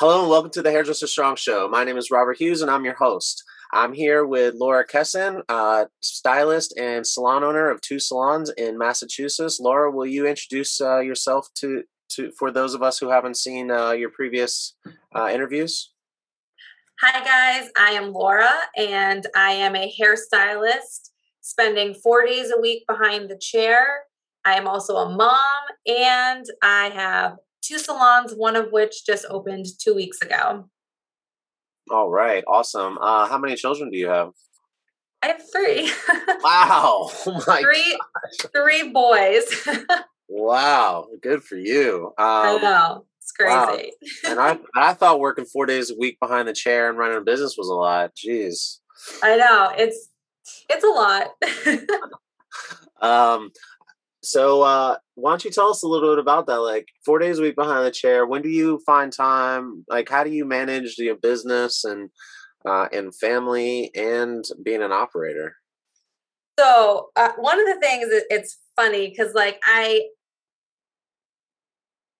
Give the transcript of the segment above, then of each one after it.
Hello and welcome to the Hairdresser Strong Show. My name is Robert Hughes and I'm your host. I'm here with Laura Khesin, uh, stylist and salon owner of two salons in Massachusetts. Laura, will you introduce uh, yourself to, to for those of us who haven't seen uh, your previous uh, interviews? Hi, guys. I am Laura and I am a hairstylist spending four days a week behind the chair. I am also a mom and I have two salons, one of which just opened two weeks ago. All right, awesome. Uh, how many children do you have? I have three. wow, oh my three, gosh. three boys. wow, good for you. Um, I know it's crazy. Wow. and I, I thought working four days a week behind the chair and running a business was a lot. Jeez. I know it's it's a lot. um, so uh, why don't you tell us a little bit about that? Like four days a week behind the chair. When do you find time? Like how do you manage your business and uh, and family and being an operator? So uh, one of the things it's funny because like I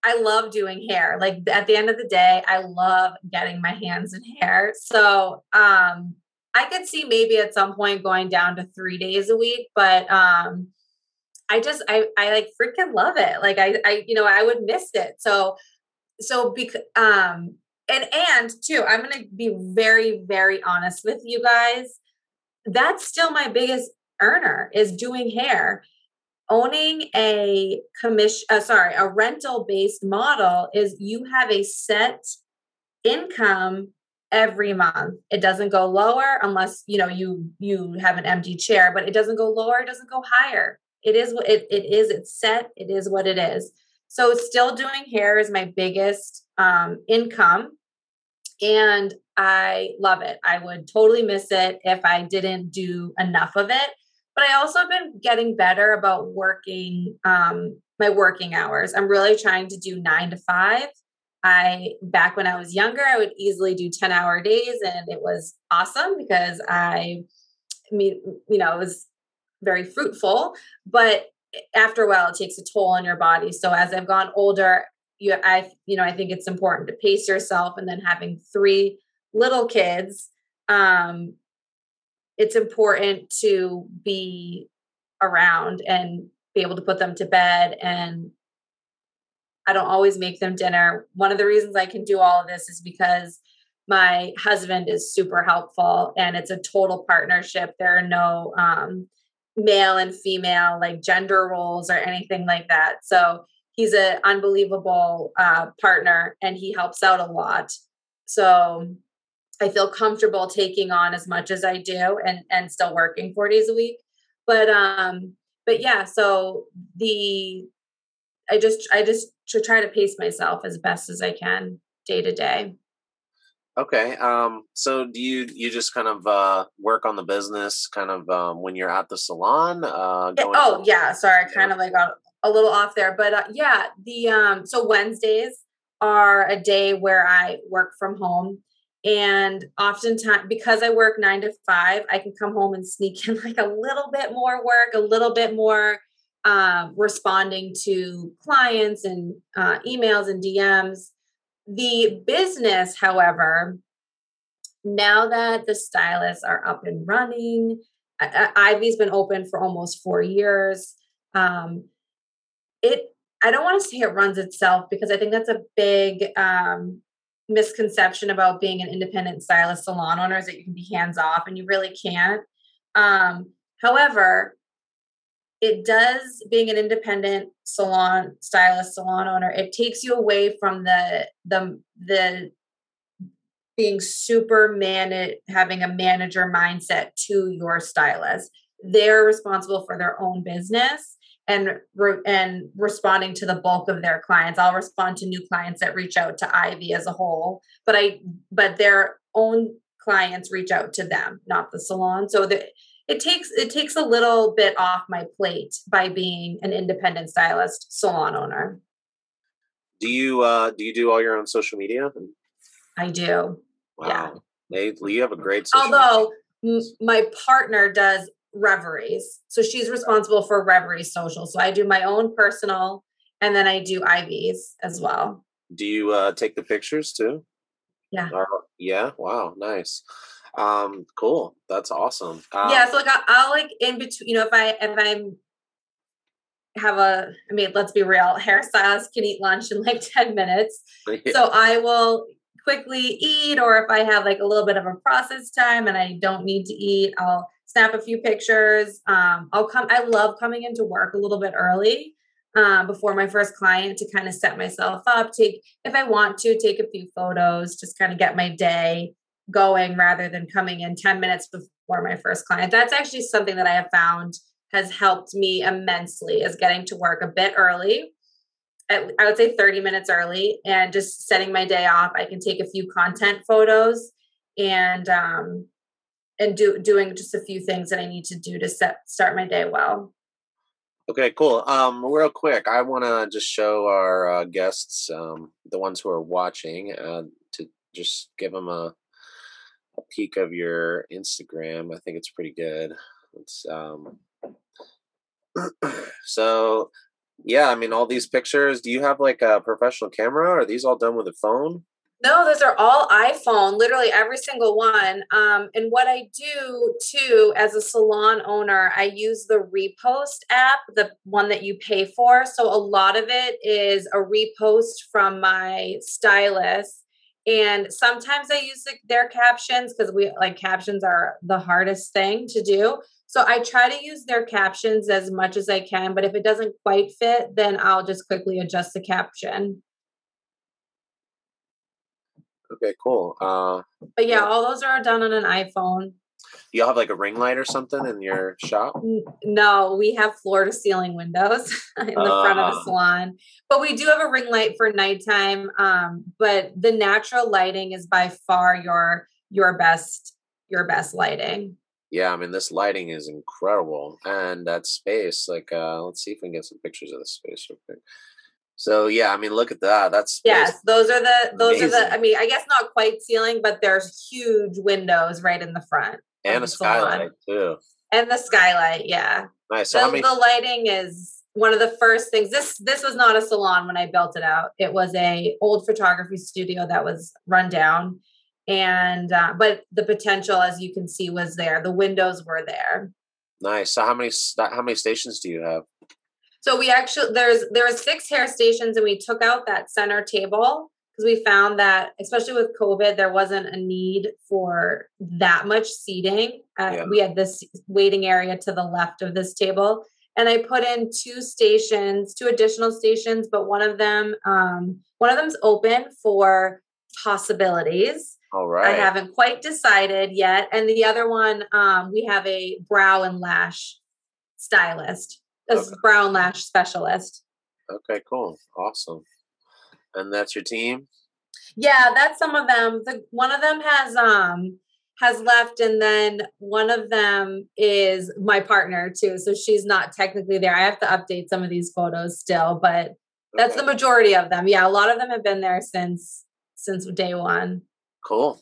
I love doing hair. Like at the end of the day, I love getting my hands in hair. So um I could see maybe at some point going down to three days a week, but um I just I I like freaking love it. Like I I you know I would miss it. So so because um and and too I'm gonna be very very honest with you guys. That's still my biggest earner is doing hair. Owning a commission, uh, sorry, a rental based model is you have a set income every month. It doesn't go lower unless you know you you have an empty chair, but it doesn't go lower. It doesn't go higher it is what it, it is it's set it is what it is. So still doing hair is my biggest um, income and i love it. I would totally miss it if i didn't do enough of it. But i also have been getting better about working um, my working hours. I'm really trying to do nine to five. I back when i was younger i would easily do 10 hour days and it was awesome because i mean you know it was very fruitful, but after a while it takes a toll on your body. So as I've gone older, you I you know, I think it's important to pace yourself and then having three little kids, um it's important to be around and be able to put them to bed and I don't always make them dinner. One of the reasons I can do all of this is because my husband is super helpful and it's a total partnership. There are no um, male and female like gender roles or anything like that. So he's an unbelievable uh, partner and he helps out a lot. So i feel comfortable taking on as much as i do and and still working four days a week. But um but yeah so the i just i just try to pace myself as best as i can day to day Okay. Um, so do you you just kind of uh, work on the business kind of um, when you're at the salon? Uh, yeah, oh to- yeah, sorry, I kind of like got a little off there, but uh, yeah, the um, so Wednesdays are a day where I work from home, and oftentimes because I work nine to five, I can come home and sneak in like a little bit more work, a little bit more um, responding to clients and uh, emails and DMs the business, however, now that the stylists are up and running, Ivy's been open for almost four years. Um, it I don't want to say it runs itself because I think that's a big um, misconception about being an independent stylist salon owner is that you can be hands off and you really can't. Um, however, it does being an independent salon stylist salon owner it takes you away from the the the being super man having a manager mindset to your stylist. They're responsible for their own business and and responding to the bulk of their clients. I'll respond to new clients that reach out to ivy as a whole but i but their own clients reach out to them not the salon. So the it takes it takes a little bit off my plate by being an independent stylist salon owner do you uh do you do all your own social media i do wow yeah. they you have a great although m- my partner does Reverie's so she's responsible for reverie social so i do my own personal and then i do Ivy's as well do you uh take the pictures too Yeah. Uh, yeah. Wow. Nice. Um, cool. That's awesome. Um, yeah. So like I'll, I'll like in between, you know, if I, if I'm, have a i mean let's be real hairstylists can eat lunch in like 10 minutes so i will quickly eat or if i have like a little bit of a process time and i don't need to eat i'll snap a few pictures um, i'll come i love coming into work a little bit early uh, before my first client to kind of set myself up take if i want to take a few photos just kind of get my day going rather than coming in 10 minutes before my first client that's actually something that i have found has helped me immensely is getting to work a bit early. I would say 30 minutes early and just setting my day off. I can take a few content photos and um and do doing just a few things that I need to do to set start my day well. Okay, cool. Um, real quick, I want to just show our uh, guests, um, the ones who are watching, uh, to just give them a, a peek of your Instagram. I think it's pretty good. It's um, so yeah, I mean all these pictures, do you have like a professional camera? Are these all done with a phone? No, those are all iPhone, literally every single one. Um, and what I do too, as a salon owner, I use the Repost app, the one that you pay for. So a lot of it is a repost from my stylist. And sometimes I use their captions because we like captions are the hardest thing to do. So I try to use their captions as much as I can, but if it doesn't quite fit, then I'll just quickly adjust the caption. Okay, cool. Uh, but yeah, all those are done on an iPhone. You have like a ring light or something in your shop? No, we have floor to ceiling windows in the uh, front of the ah. salon. But we do have a ring light for nighttime. Um, but the natural lighting is by far your your best your best lighting yeah, I mean this lighting is incredible, and that space. Like, uh, let's see if we can get some pictures of the space real quick. So yeah, I mean, look at that. That's yes, those are the those Amazing. are the. I mean, I guess not quite ceiling, but there's huge windows right in the front, and a skylight too, and the skylight. Yeah, nice. So the, many... the lighting is one of the first things. This this was not a salon when I built it out. It was a old photography studio that was run down and uh, but the potential as you can see was there the windows were there nice so how many how many stations do you have so we actually there's there was six hair stations and we took out that center table because we found that especially with covid there wasn't a need for that much seating uh, yeah. we had this waiting area to the left of this table and i put in two stations two additional stations but one of them um, one of them's open for possibilities all right. I haven't quite decided yet. And the other one, um, we have a brow and lash stylist, a okay. brow and lash specialist. Okay, cool. Awesome. And that's your team? Yeah, that's some of them. The one of them has um has left and then one of them is my partner too. So she's not technically there. I have to update some of these photos still, but that's okay. the majority of them. Yeah, a lot of them have been there since since day one. Cool.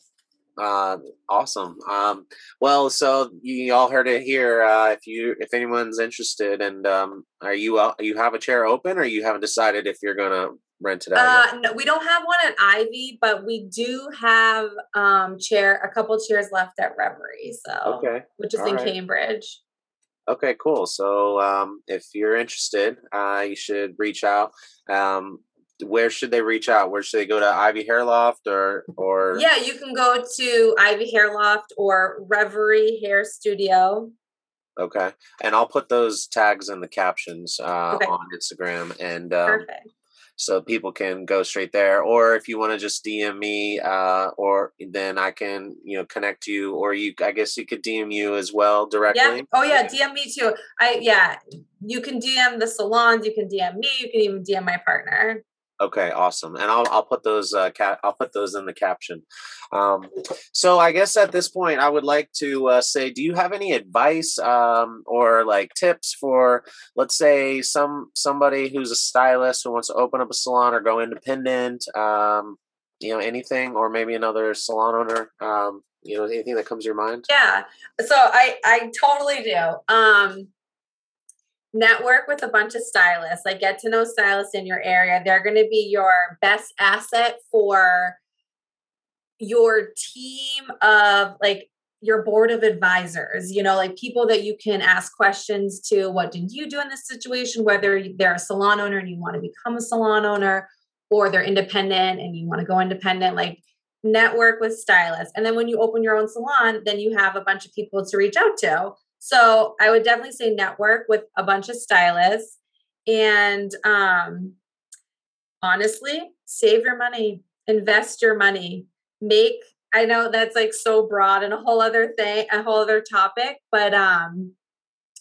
Uh, awesome. Um, well, so you all heard it here. Uh, if you, if anyone's interested, and um, are you, uh, you have a chair open, or you haven't decided if you're gonna rent it out? Uh, no, we don't have one at Ivy, but we do have um chair, a couple chairs left at Reverie. So okay, which is all in right. Cambridge. Okay, cool. So um, if you're interested, uh, you should reach out. Um, where should they reach out? Where should they go to Ivy Hair Loft or or Yeah, you can go to Ivy Hair Loft or Reverie Hair Studio. Okay. And I'll put those tags in the captions uh, okay. on Instagram and um, Perfect. So people can go straight there or if you want to just DM me uh, or then I can, you know, connect you or you I guess you could DM you as well directly. Yeah. Oh yeah, DM me too. I yeah, you can DM the salons, you can DM me, you can even DM my partner. Okay, awesome, and I'll I'll put those uh, ca- I'll put those in the caption. Um, so I guess at this point, I would like to uh, say, do you have any advice um, or like tips for, let's say, some somebody who's a stylist who wants to open up a salon or go independent? Um, you know, anything, or maybe another salon owner. Um, you know, anything that comes to your mind? Yeah. So I I totally do. Um, network with a bunch of stylists like get to know stylists in your area they're going to be your best asset for your team of like your board of advisors, you know, like people that you can ask questions to. What did you do in this situation? Whether they're a salon owner and you want to become a salon owner, or they're independent and you want to go independent, like network with stylists. And then when you open your own salon, then you have a bunch of people to reach out to. So I would definitely say network with a bunch of stylists and um honestly, save your money, invest your money, make I know that's like so broad and a whole other thing, a whole other topic, but um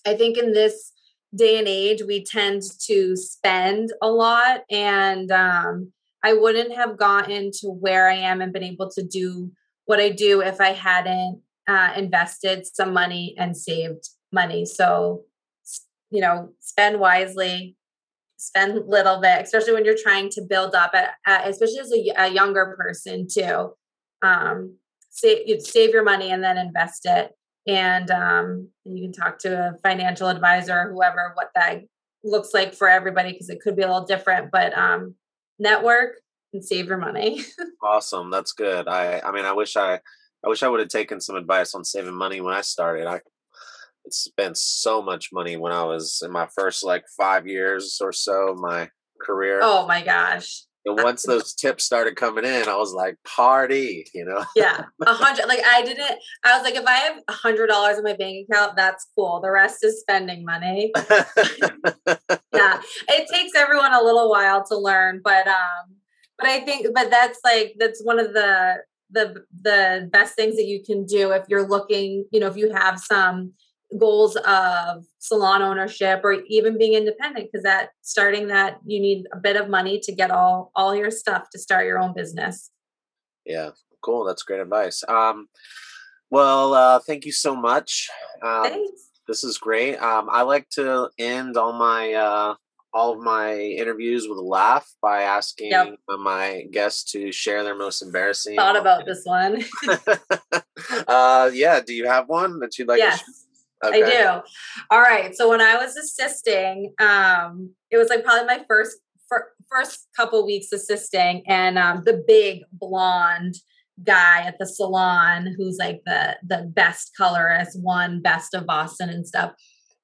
I think in this day and age we tend to spend a lot and um I wouldn't have gotten to where I am and been able to do what I do if I hadn't uh, invested some money and saved money. So, you know, spend wisely, spend little bit, especially when you're trying to build up, especially as a, a, younger person too. Um, save, save your money and then invest it. And um, you can talk to a financial advisor, whoever, what that looks like for everybody, because it could be a little different. But um, network and save your money. awesome, that's good. I, I mean, I wish I, I wish I would have taken some advice on saving money when I started. I spent so much money when I was in my first like five years or so of my career. Oh my gosh. And once those tips started coming in, I was like, party, you know? yeah. A hundred like I didn't I was like, if I have a hundred dollars in my bank account, that's cool. The rest is spending money. yeah. It takes everyone a little while to learn, but um but I think but that's like that's one of the the the best things that you can do if you're looking, you know, if you have some goals of salon ownership or even being independent because that starting that you need a bit of money to get all all your stuff to start your own business. Yeah cool that's great advice. Um well uh thank you so much. Um, Thanks. this is great. Um i like to end all my uh all of my interviews with a laugh by asking yep. my guests to share their most embarrassing. Thought about this one. uh, yeah. Do you have one that you'd like? Yes. Okay. I do. All right. So when I was assisting, um, it was like probably my first first couple weeks assisting, and um, the big blonde guy at the salon, who's like the the best colorist, won best of Boston and stuff,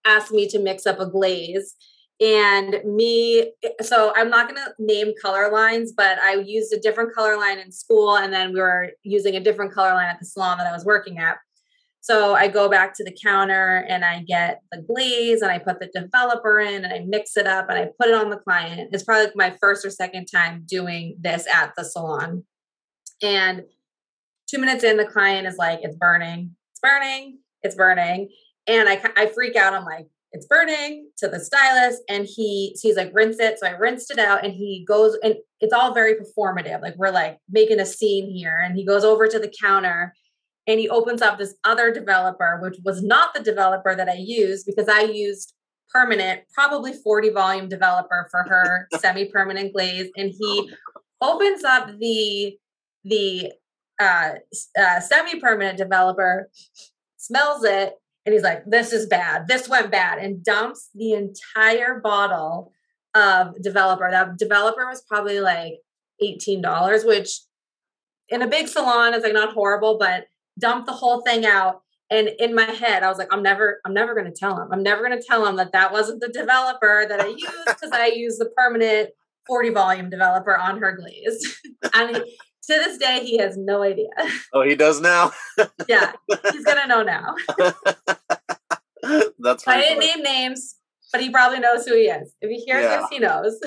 asked me to mix up a glaze. And me, so I'm not going to name color lines, but I used a different color line in school, and then we were using a different color line at the salon that I was working at. So I go back to the counter and I get the glaze and I put the developer in and I mix it up and I put it on the client. It's probably like my first or second time doing this at the salon. And two minutes in, the client is like, it's burning, it's burning, it's burning. And I, I freak out. I'm like, it's burning to the stylist. And he, so he's like, rinse it. So I rinsed it out and he goes, and it's all very performative. Like we're like making a scene here. And he goes over to the counter and he opens up this other developer, which was not the developer that I used because I used permanent, probably 40 volume developer for her semi-permanent glaze. And he opens up the the uh, uh, semi-permanent developer, smells it, and he's like, "This is bad. This went bad," and dumps the entire bottle of developer. That developer was probably like eighteen dollars, which in a big salon is like not horrible, but dump the whole thing out. And in my head, I was like, I'm never, I'm never going to tell him. I'm never going to tell him that that wasn't the developer that I used because I used the permanent 40 volume developer on her glaze. and he, to this day, he has no idea. Oh, he does now? yeah, he's going to know now. That's I didn't name names, but he probably knows who he is. If he hears yeah. this, he knows.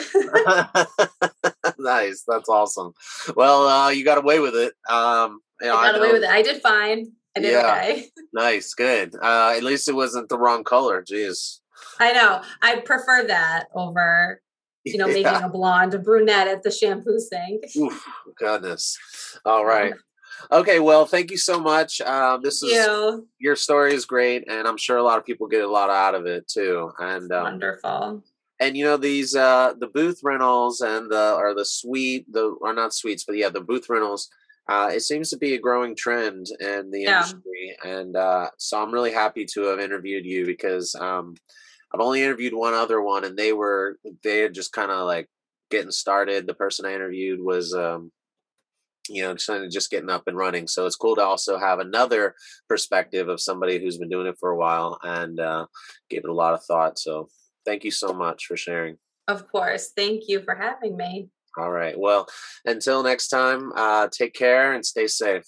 nice. That's awesome. Well, uh, you got away with it. Um, you know, I got I away with it. I did fine. I did yeah. okay. nice, good. Uh, at least it wasn't the wrong color. Jeez. I know. I prefer that over, you know, making a blonde, a brunette at the shampoo sink. Oof, goodness. All right. Okay, well, thank you so much. Um, this is you. your story is great, and I'm sure a lot of people get a lot out of it too. And um, wonderful. And you know these uh, the booth rentals and the or the suite the are not suites, but yeah, the booth rentals uh, it seems to be a growing trend in the yeah. industry, and uh, so I'm really happy to have interviewed you because um, I've only interviewed one other one, and they were they had just kind of like getting started. The person I interviewed was um, you know, kind of just getting up and running. So it's cool to also have another perspective of somebody who's been doing it for a while and uh, gave it a lot of thought. So thank you so much for sharing. Of course. Thank you for having me. All right. Well, until next time, uh, take care and stay safe.